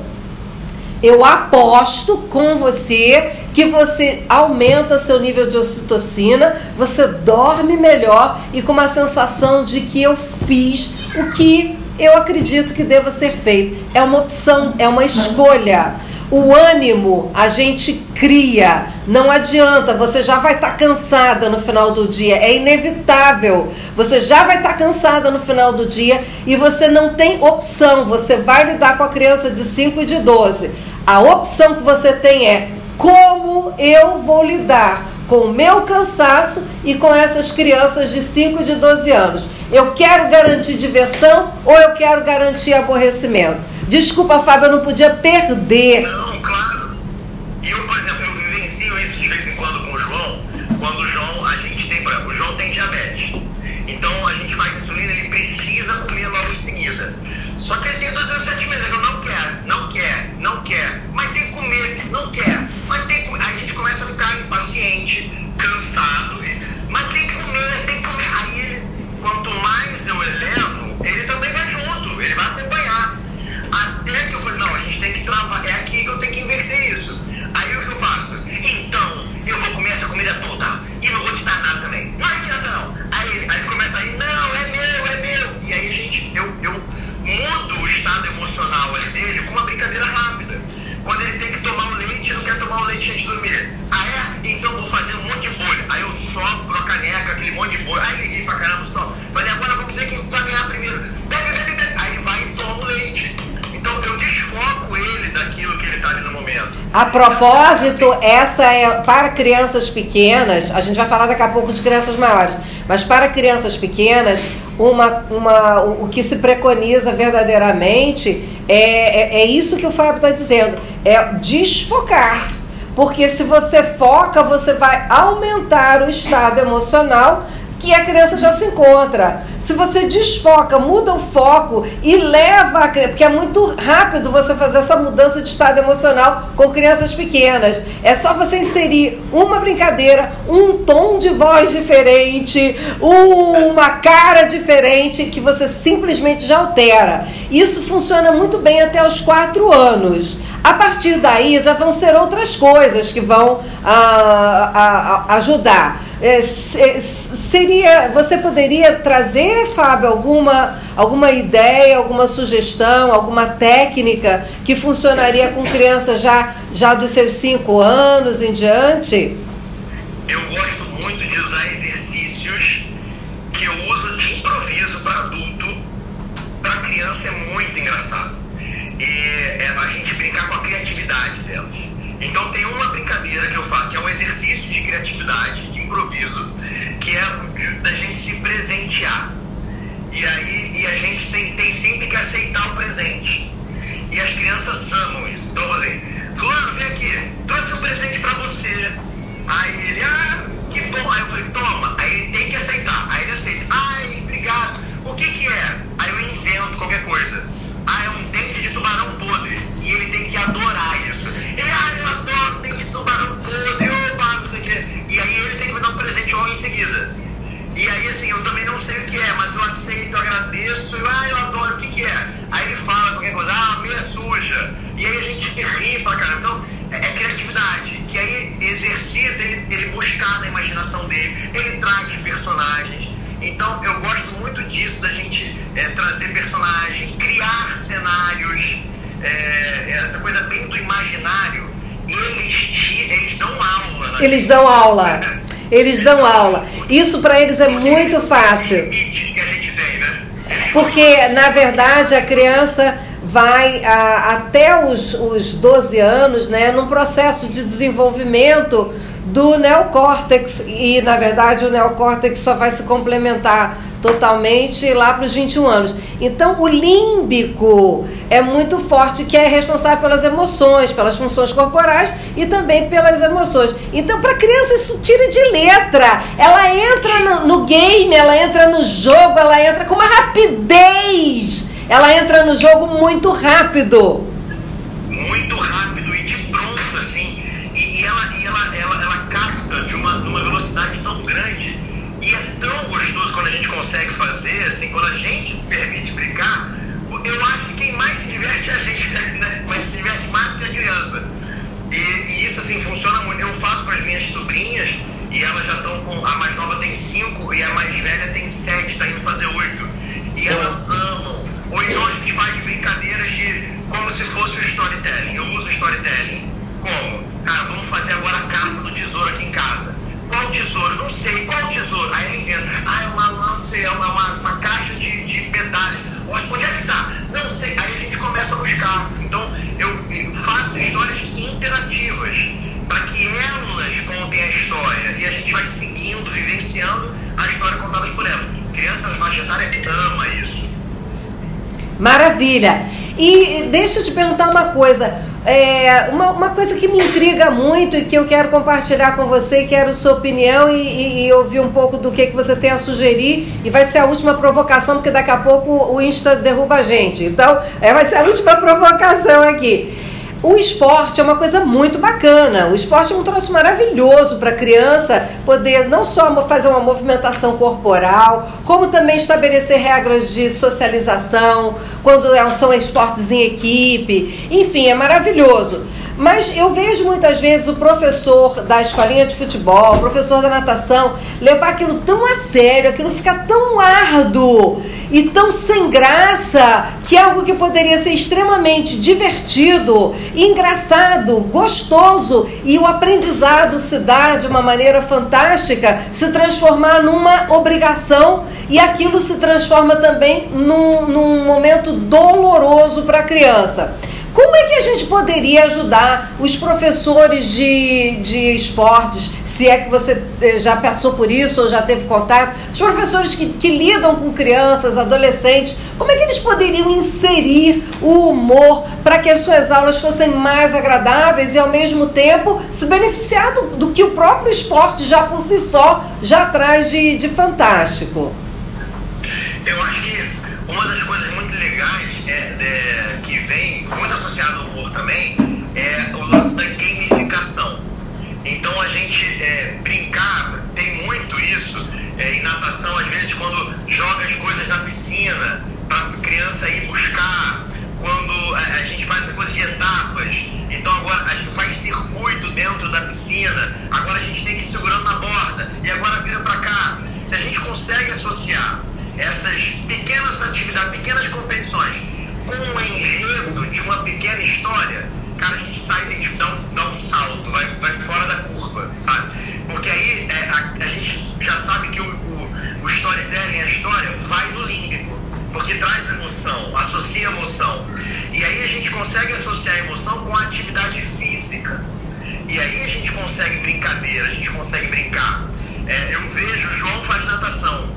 eu aposto com você que você aumenta seu nível de ocitocina, você dorme melhor e com uma sensação de que eu fiz o que eu acredito que deva ser feito. É uma opção, é uma escolha. O ânimo a gente cria, não adianta, você já vai estar tá cansada no final do dia, é inevitável. Você já vai estar tá cansada no final do dia e você não tem opção, você vai lidar com a criança de 5 e de 12. A opção que você tem é como eu vou lidar com o meu cansaço e com essas crianças de 5 e de 12 anos. Eu quero garantir diversão ou eu quero garantir aborrecimento? Desculpa, Fábio, eu não podia perder. Não, claro. E eu, por exemplo, eu vivencio isso de vez em quando com o João. Quando o João, a gente tem, o João tem diabetes. Então a gente faz insulina, ele precisa comer logo em seguida. Só que ele tem 12 anos, 7 meses, eu não quero, não quer, não quer. Mas tem que comer, não quer. Mas tem que comer. A gente começa a ficar impaciente, cansado. A gente tem que travar, é aqui que eu tenho que inverter isso. Aí o que eu faço? Então, eu vou comer essa comida toda e não vou te dar nada também. Não adianta não. Aí, aí começa aí, não, é meu, é meu. E aí, gente, eu, eu mudo o estado emocional dele com uma brincadeira rápida. Quando ele tem que tomar o A propósito, essa é para crianças pequenas, a gente vai falar daqui a pouco de crianças maiores, mas para crianças pequenas, uma, uma, o que se preconiza verdadeiramente é, é, é isso que o Fábio está dizendo, é desfocar. Porque se você foca, você vai aumentar o estado emocional que a criança já se encontra. Se você desfoca, muda o foco e leva a criança, porque é muito rápido você fazer essa mudança de estado emocional com crianças pequenas. É só você inserir uma brincadeira, um tom de voz diferente, uma cara diferente que você simplesmente já altera. Isso funciona muito bem até os quatro anos. A partir daí já vão ser outras coisas que vão ah, ah, ah ajudar. É, é, seria, você poderia trazer, Fábio, alguma, alguma ideia, alguma sugestão, alguma técnica que funcionaria com crianças já, já dos seus cinco anos em diante? Eu gosto muito de usar exercícios que eu uso de improviso para adulto. Para criança é muito engraçado. E é a gente brincar com a criatividade delas. Então tem uma brincadeira que eu faço, que é um exercício de criatividade, de improviso, que é da gente se presentear. E aí e a gente tem, tem sempre que aceitar o presente. E as crianças amam isso. Então, vou dizer, Fulano, vem aqui, trouxe um presente pra você. Aí ele, ah, que bom. Aí eu falei, toma. Aí ele tem que aceitar. Aí ele aceita. Ai, obrigado. O que que é? Aí eu invento qualquer coisa. Ah, é um dente de tubarão podre. E ele tem que adorar isso. Seguida. E aí, assim, eu também não sei o que é, mas eu aceito, eu agradeço, eu, ah, eu adoro, o que, que é? Aí ele fala qualquer coisa, ah, meia suja. E aí a gente ri pra caramba. Então, é, é criatividade, que aí exercita ele, ele buscar na imaginação dele, ele traz personagens. Então, eu gosto muito disso, da gente é, trazer personagens, criar cenários, é, essa coisa bem do imaginário. Eles, eles dão aula. Eles dão aula. Eles dão aula. Isso para eles é muito fácil. Né? Porque, na verdade, a criança vai a, até os, os 12 anos, né, num processo de desenvolvimento do neocórtex e na verdade o neocórtex só vai se complementar totalmente lá para os 21 anos. Então o límbico é muito forte, que é responsável pelas emoções, pelas funções corporais e também pelas emoções. Então para criança isso tira de letra. Ela entra no, no game, ela entra no jogo, ela entra com uma rapidez. Ela entra no jogo muito rápido. Muito rápido e de pronto assim. E, e ela, e ela, ela, ela capta de uma, de uma velocidade tão grande e é tão gostoso quando a gente consegue fazer, assim, quando a gente se permite brincar. Eu acho que quem mais se diverte é a gente, né? Mas se diverte mais do que a criança. funciona muito. Eu faço para as minhas sobrinhas e elas já estão com. A mais nova tem 5 e a mais velha tem 7, está indo fazer 8. E elas amam. Ou então a gente faz brincadeiras de como se fosse o storytelling. Eu uso storytelling como? Cara, vamos fazer agora a caça do tesouro aqui em casa. Qual tesouro? Não sei. Qual tesouro? Aí ele inventa. Ah, é uma, não sei, é uma, uma, Não sei. Aí a gente começa a buscar. Então, eu, faço histórias interativas para que elas contem a história. E a gente vai seguindo, vivenciando a história contada por elas. Crianças faixa etária ama isso. Maravilha! E deixa eu te perguntar uma coisa. É, uma, uma coisa que me intriga muito e que eu quero compartilhar com você, quero sua opinião e, e, e, ouvir um pouco do que, que você tem a sugerir. E vai ser a última provocação, porque daqui a pouco o Insta derruba a gente. Então, é, vai ser a última provocação aqui. O esporte é uma coisa muito bacana. O esporte é um troço maravilhoso para a criança poder não só fazer uma movimentação corporal, como também estabelecer regras de socialização, quando é são esportes em equipe. Enfim, é maravilhoso. Mas eu vejo muitas vezes o professor da escolinha de futebol, o professor da natação, levar aquilo tão a sério, aquilo fica tão árduo e tão sem graça, que é algo que poderia ser extremamente divertido, engraçado, gostoso e o aprendizado se dá de uma maneira fantástica, se transformar numa obrigação e aquilo se transforma também num, num momento doloroso para a criança. Como é que a gente poderia ajudar os professores de, de esportes, se é que você eh, já passou por isso ou já teve contato, os professores que, que lidam com crianças, adolescentes, como é que eles poderiam inserir o humor para que as suas aulas fossem mais agradáveis e ao mesmo tempo se beneficiar do, do que o próprio esporte já por si só já traz de, de fantástico? Eu acho que uma das coisas muito legais é, é que vem associado gamificação. Então a gente é, brincar, tem muito isso é, em natação, às vezes quando joga as coisas na piscina para criança ir buscar, quando a, a gente faz essa coisa de etapas. Então agora a gente faz circuito dentro da piscina, agora a gente tem que ir segurando na borda e agora vira para cá. Se a gente consegue associar essas pequenas atividades, pequenas competições, com um enredo de uma pequena história, cara, a gente sai, a gente dá um, dá um salto, vai, vai fora da curva, sabe? Porque aí é, a, a, gente já sabe que o, o, o storytelling, a história, vai no límbico, porque traz emoção, associa emoção. E aí a gente consegue associar a emoção com a atividade física. E aí a gente consegue brincadeira, a gente consegue brincar. É, eu vejo o João faz natação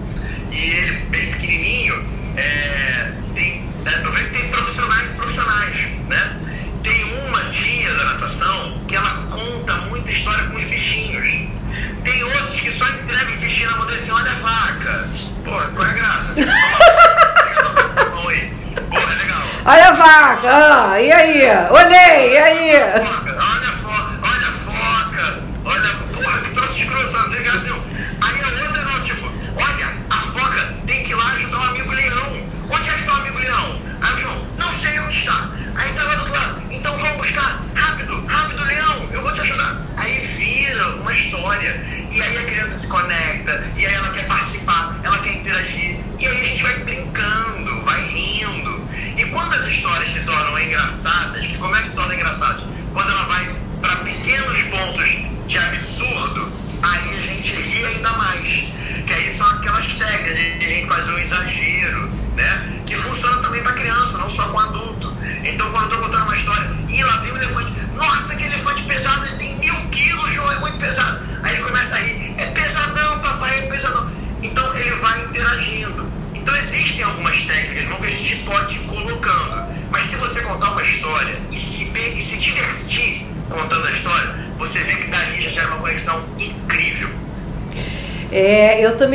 e ele bem pequenininho, é, tem, né, eu vejo que tem profissionais profissionais, né? Tem uma tia da natação que ela conta muita história com os bichinhos. Tem outros que só entregam os bichinhos na mão dele assim, olha a vaca. Pô, qual é a graça? Porra, legal. Olha a vaca, ah, e aí? Olhei, e aí?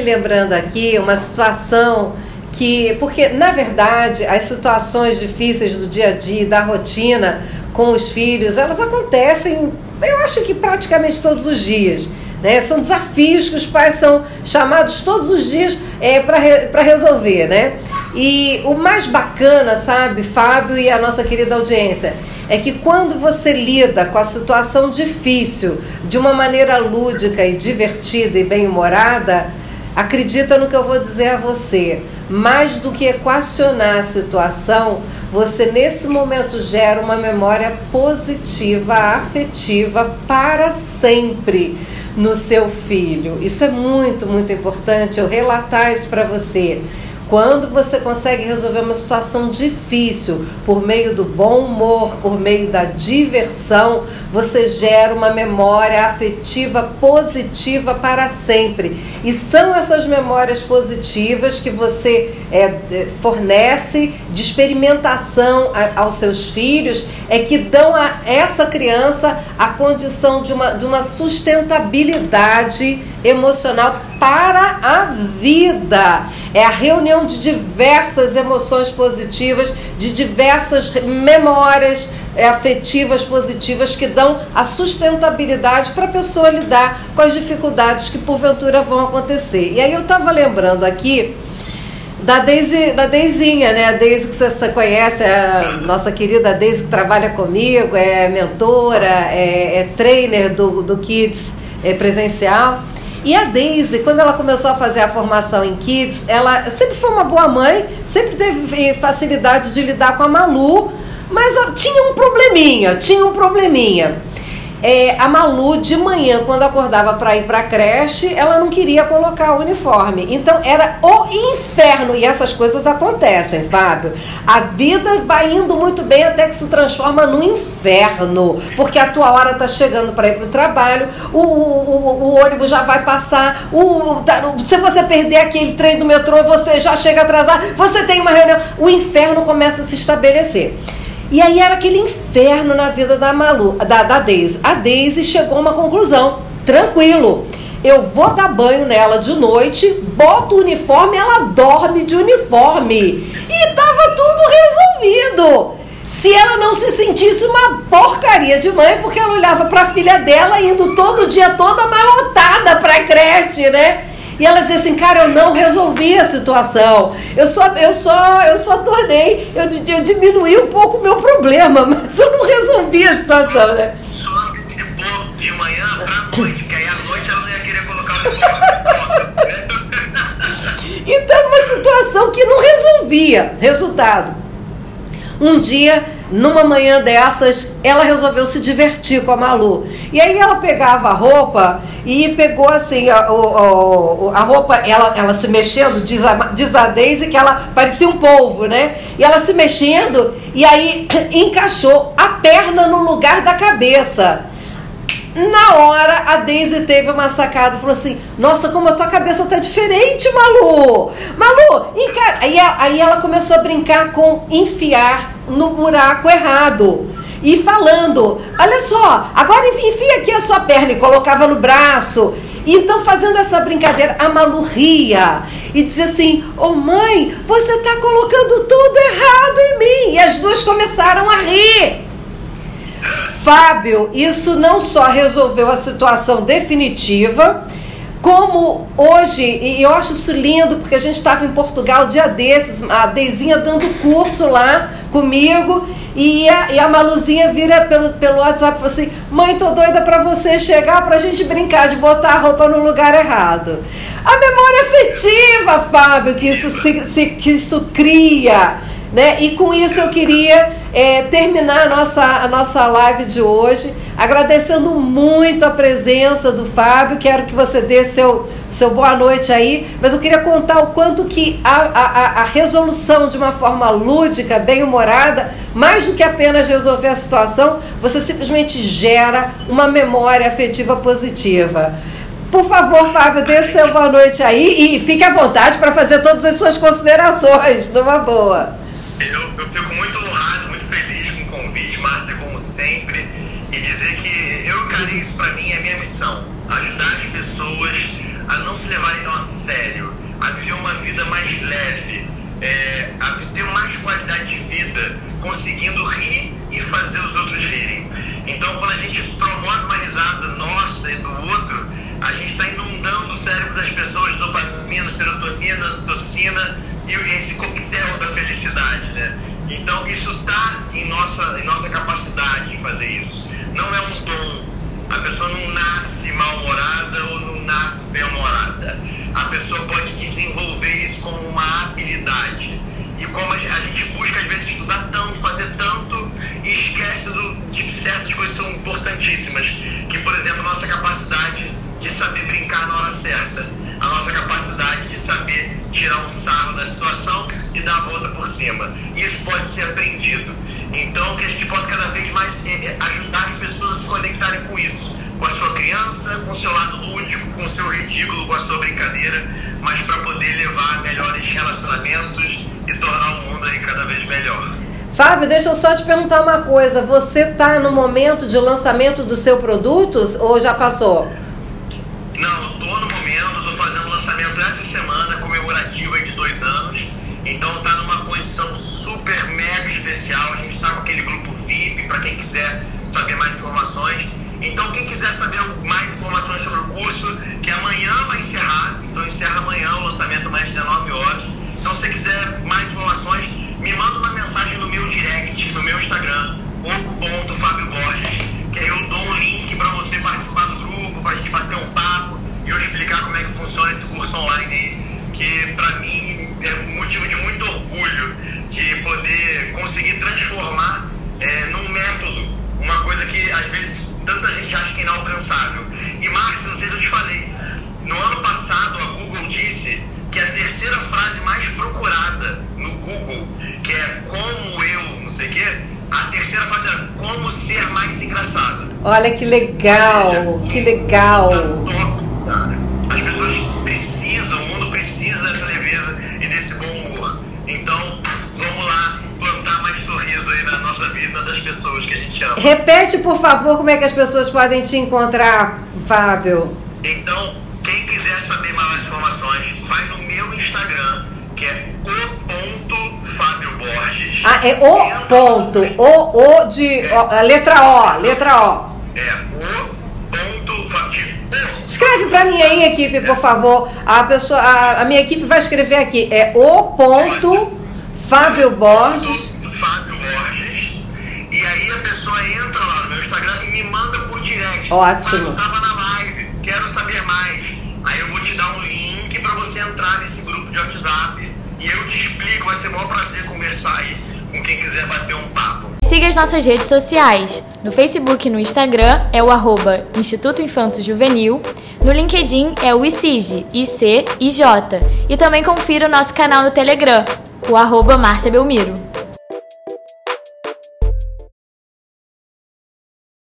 Lembrando aqui uma situação que, porque na verdade as situações difíceis do dia a dia, da rotina com os filhos, elas acontecem, eu acho que praticamente todos os dias. Né? São desafios que os pais são chamados todos os dias é, para re, resolver. Né? E o mais bacana, sabe, Fábio e a nossa querida audiência, é que quando você lida com a situação difícil de uma maneira lúdica e divertida e bem-humorada, acredita no que eu vou dizer a você. Mais do que equacionar a situação, você nesse momento gera uma memória positiva, afetiva para sempre no seu filho. Isso é muito, muito importante eu relatar isso para você. Quando você consegue resolver uma situação difícil por meio do bom humor, por meio da diversão, você gera uma memória afetiva positiva para sempre. E são essas memórias positivas que você é, fornece de experimentação aos seus filhos, é que dão a essa criança a condição de uma, de uma sustentabilidade emocional para a vida. É a reunião de diversas emoções positivas, de diversas memórias é, afetivas positivas que dão a sustentabilidade para a pessoa lidar com as dificuldades que porventura vão acontecer. E aí eu estava lembrando aqui da Deise, da Deizinha, né? A Deise que você conhece, a nossa querida Deise que trabalha comigo, é mentora, é, é trainer do, do Kids é, presencial. E a Daisy, quando ela começou a fazer a formação em Kids, ela sempre foi uma boa mãe, sempre teve facilidade de lidar com a Malu, mas tinha um probleminha, tinha um probleminha. É, a Malu, de manhã, quando acordava para ir para a creche, ela não queria colocar o uniforme. Então era o inferno. E essas coisas acontecem, Fábio. A vida vai indo muito bem até que se transforma no inferno. Porque a tua hora tá chegando para ir para o trabalho, o, o, o, ônibus já vai passar, o, tá, se você perder aquele trem do metrô, você já chega atrasado, você tem uma reunião. O inferno começa a se estabelecer. E aí era aquele inferno na vida da Malu, da, da Daisy. A Daisy chegou a uma conclusão, tranquilo. Eu vou dar banho nela de noite, boto o uniforme, ela dorme de uniforme. E tava tudo resolvido. Se ela não se sentisse uma porcaria de mãe, porque ela olhava para a filha dela indo todo dia toda amarrotada para creche, né? E ela dizia assim, cara, eu não resolvi a situação. Eu só, eu só, eu só tornei, eu, eu diminuí um pouco o meu problema, mas eu não resolvi a situação, né? Só antecipou de manhã pra noite, que aí à noite ela não ia querer colocar o uniforme. então, uma situação que não resolvia. Resultado. Um dia numa manhã dessas, ela resolveu se divertir com a Malu. E aí ela pegava a roupa e pegou assim, a, a, a roupa, ela, ela se mexendo, diz a, diz a Daisy que ela parecia um polvo, né? E ela se mexendo e aí encaixou a perna no lugar da cabeça. Na hora, a Daisy teve uma sacada e falou assim: Nossa, como a tua cabeça tá diferente, Malu! Malu! Aí, aí ela começou a brincar com enfiar no buraco errado. E falando: Olha só, agora enfia aqui a sua perna e colocava no braço. Então, fazendo essa brincadeira, a Malu ria e dizia assim: Ô oh, mãe, você tá colocando tudo errado em mim. E as duas começaram a rir. Fábio, isso não só resolveu a situação definitiva, como hoje, e eu acho isso lindo, porque a gente estava em Portugal dia desses, a Deizinha dando curso lá comigo, e a, e a Maluzinha vira pelo, pelo WhatsApp e falou assim: Mãe, tô doida para você chegar para a gente brincar de botar a roupa no lugar errado. A memória afetiva, Fábio, que isso, se, se, que isso cria né? E com isso eu queria é, terminar a nossa, a nossa live de hoje, agradecendo muito a presença do Fábio. Quero que você dê seu, seu boa noite aí, mas eu queria contar o quanto que a, a, a resolução de uma forma lúdica, bem-humorada, mais do que apenas resolver a situação, você simplesmente gera uma memória afetiva positiva. Por favor, Fábio, dê seu boa noite aí e fique à vontade para fazer todas as suas considerações, numa boa. Eu, eu fico muito honrado, muito feliz com o convite, Márcia, como sempre, e dizer que eu encarei isso para mim é minha missão: ajudar as pessoas a não se levarem tão a sério, a viver uma vida mais leve, é, a ter mais qualidade de vida, conseguindo rir e fazer os outros rirem. Então, quando a gente promove uma risada nossa e do outro, a gente está inundando o cérebro das pessoas, dopamina, serotonina, ocitocina e esse coquetel da felicidade, né? Então isso está em nossa, em nossa capacidade de fazer isso. Não é um dom. A pessoa não nasce mal-humorada ou não nasce bem-humorada. A pessoa pode desenvolver isso como uma habilidade. E como a gente busca às vezes estudar tanto, fazer tanto, e esquece do, de certas coisas que são importantíssimas. Que, por exemplo, a nossa capacidade de saber brincar na hora certa. A nossa capacidade de saber tirar um sarro da situação e dar a volta por cima. Isso pode ser aprendido. Então, que a gente possa cada vez mais é, é, ajudar as pessoas a se conectarem com isso. Com a sua criança, com o seu lado lúdico, com o seu ridículo, com a sua brincadeira, mas para poder levar melhores relacionamentos e tornar o mundo aí cada vez melhor. Fábio, deixa eu só te perguntar uma coisa. Você está no momento de lançamento do seu produto ou já passou? Não, anos. Então está numa condição super mega especial. A gente está com aquele grupo VIP para quem quiser saber mais informações. Então quem quiser saber mais informações sobre o curso, que amanhã vai encerrar, então encerra amanhã o lançamento mais de 19 horas. Então se você quiser mais informações, me manda uma mensagem no meu direct, no meu Instagram, oco.fabioborges, que aí eu dou um link para você participar do grupo, para a gente bater um papo e eu explicar como é que funciona esse curso online aí Olha que legal, que legal. As pessoas precisam, o mundo precisa dessa leveza e desse bom humor. Então, vamos lá plantar mais sorriso aí na nossa vida das pessoas que a gente ama. Repete, por favor, como é que as pessoas podem te encontrar, Fábio. Então, quem quiser saber mais informações, vai no meu Instagram, que é o ponto Fábio Borges. Ah, é o ponto. O, o de. É. O, letra O, letra O. É, o ponto. Escreve para mim aí, equipe, por favor. A, pessoa, a, a, minha equipe vai escrever aqui. É o ponto Fábio Borges. Fábio Borges. E aí a pessoa entra lá no meu Instagram e me manda por direct. Ótimo. Eu tava na live, quero saber mais. Aí eu vou te dar um link para você entrar nesse grupo de WhatsApp e eu te explico. Vai ser o maior prazer conversar aí com quem quiser bater um papo. Siga as nossas redes sociais. No Facebook e no Instagram é o arroba Instituto Infanto Juvenil. No LinkedIn é o ICIJ, IC, IJ. E também confira o nosso canal no Telegram, o arroba Márcia Belmiro.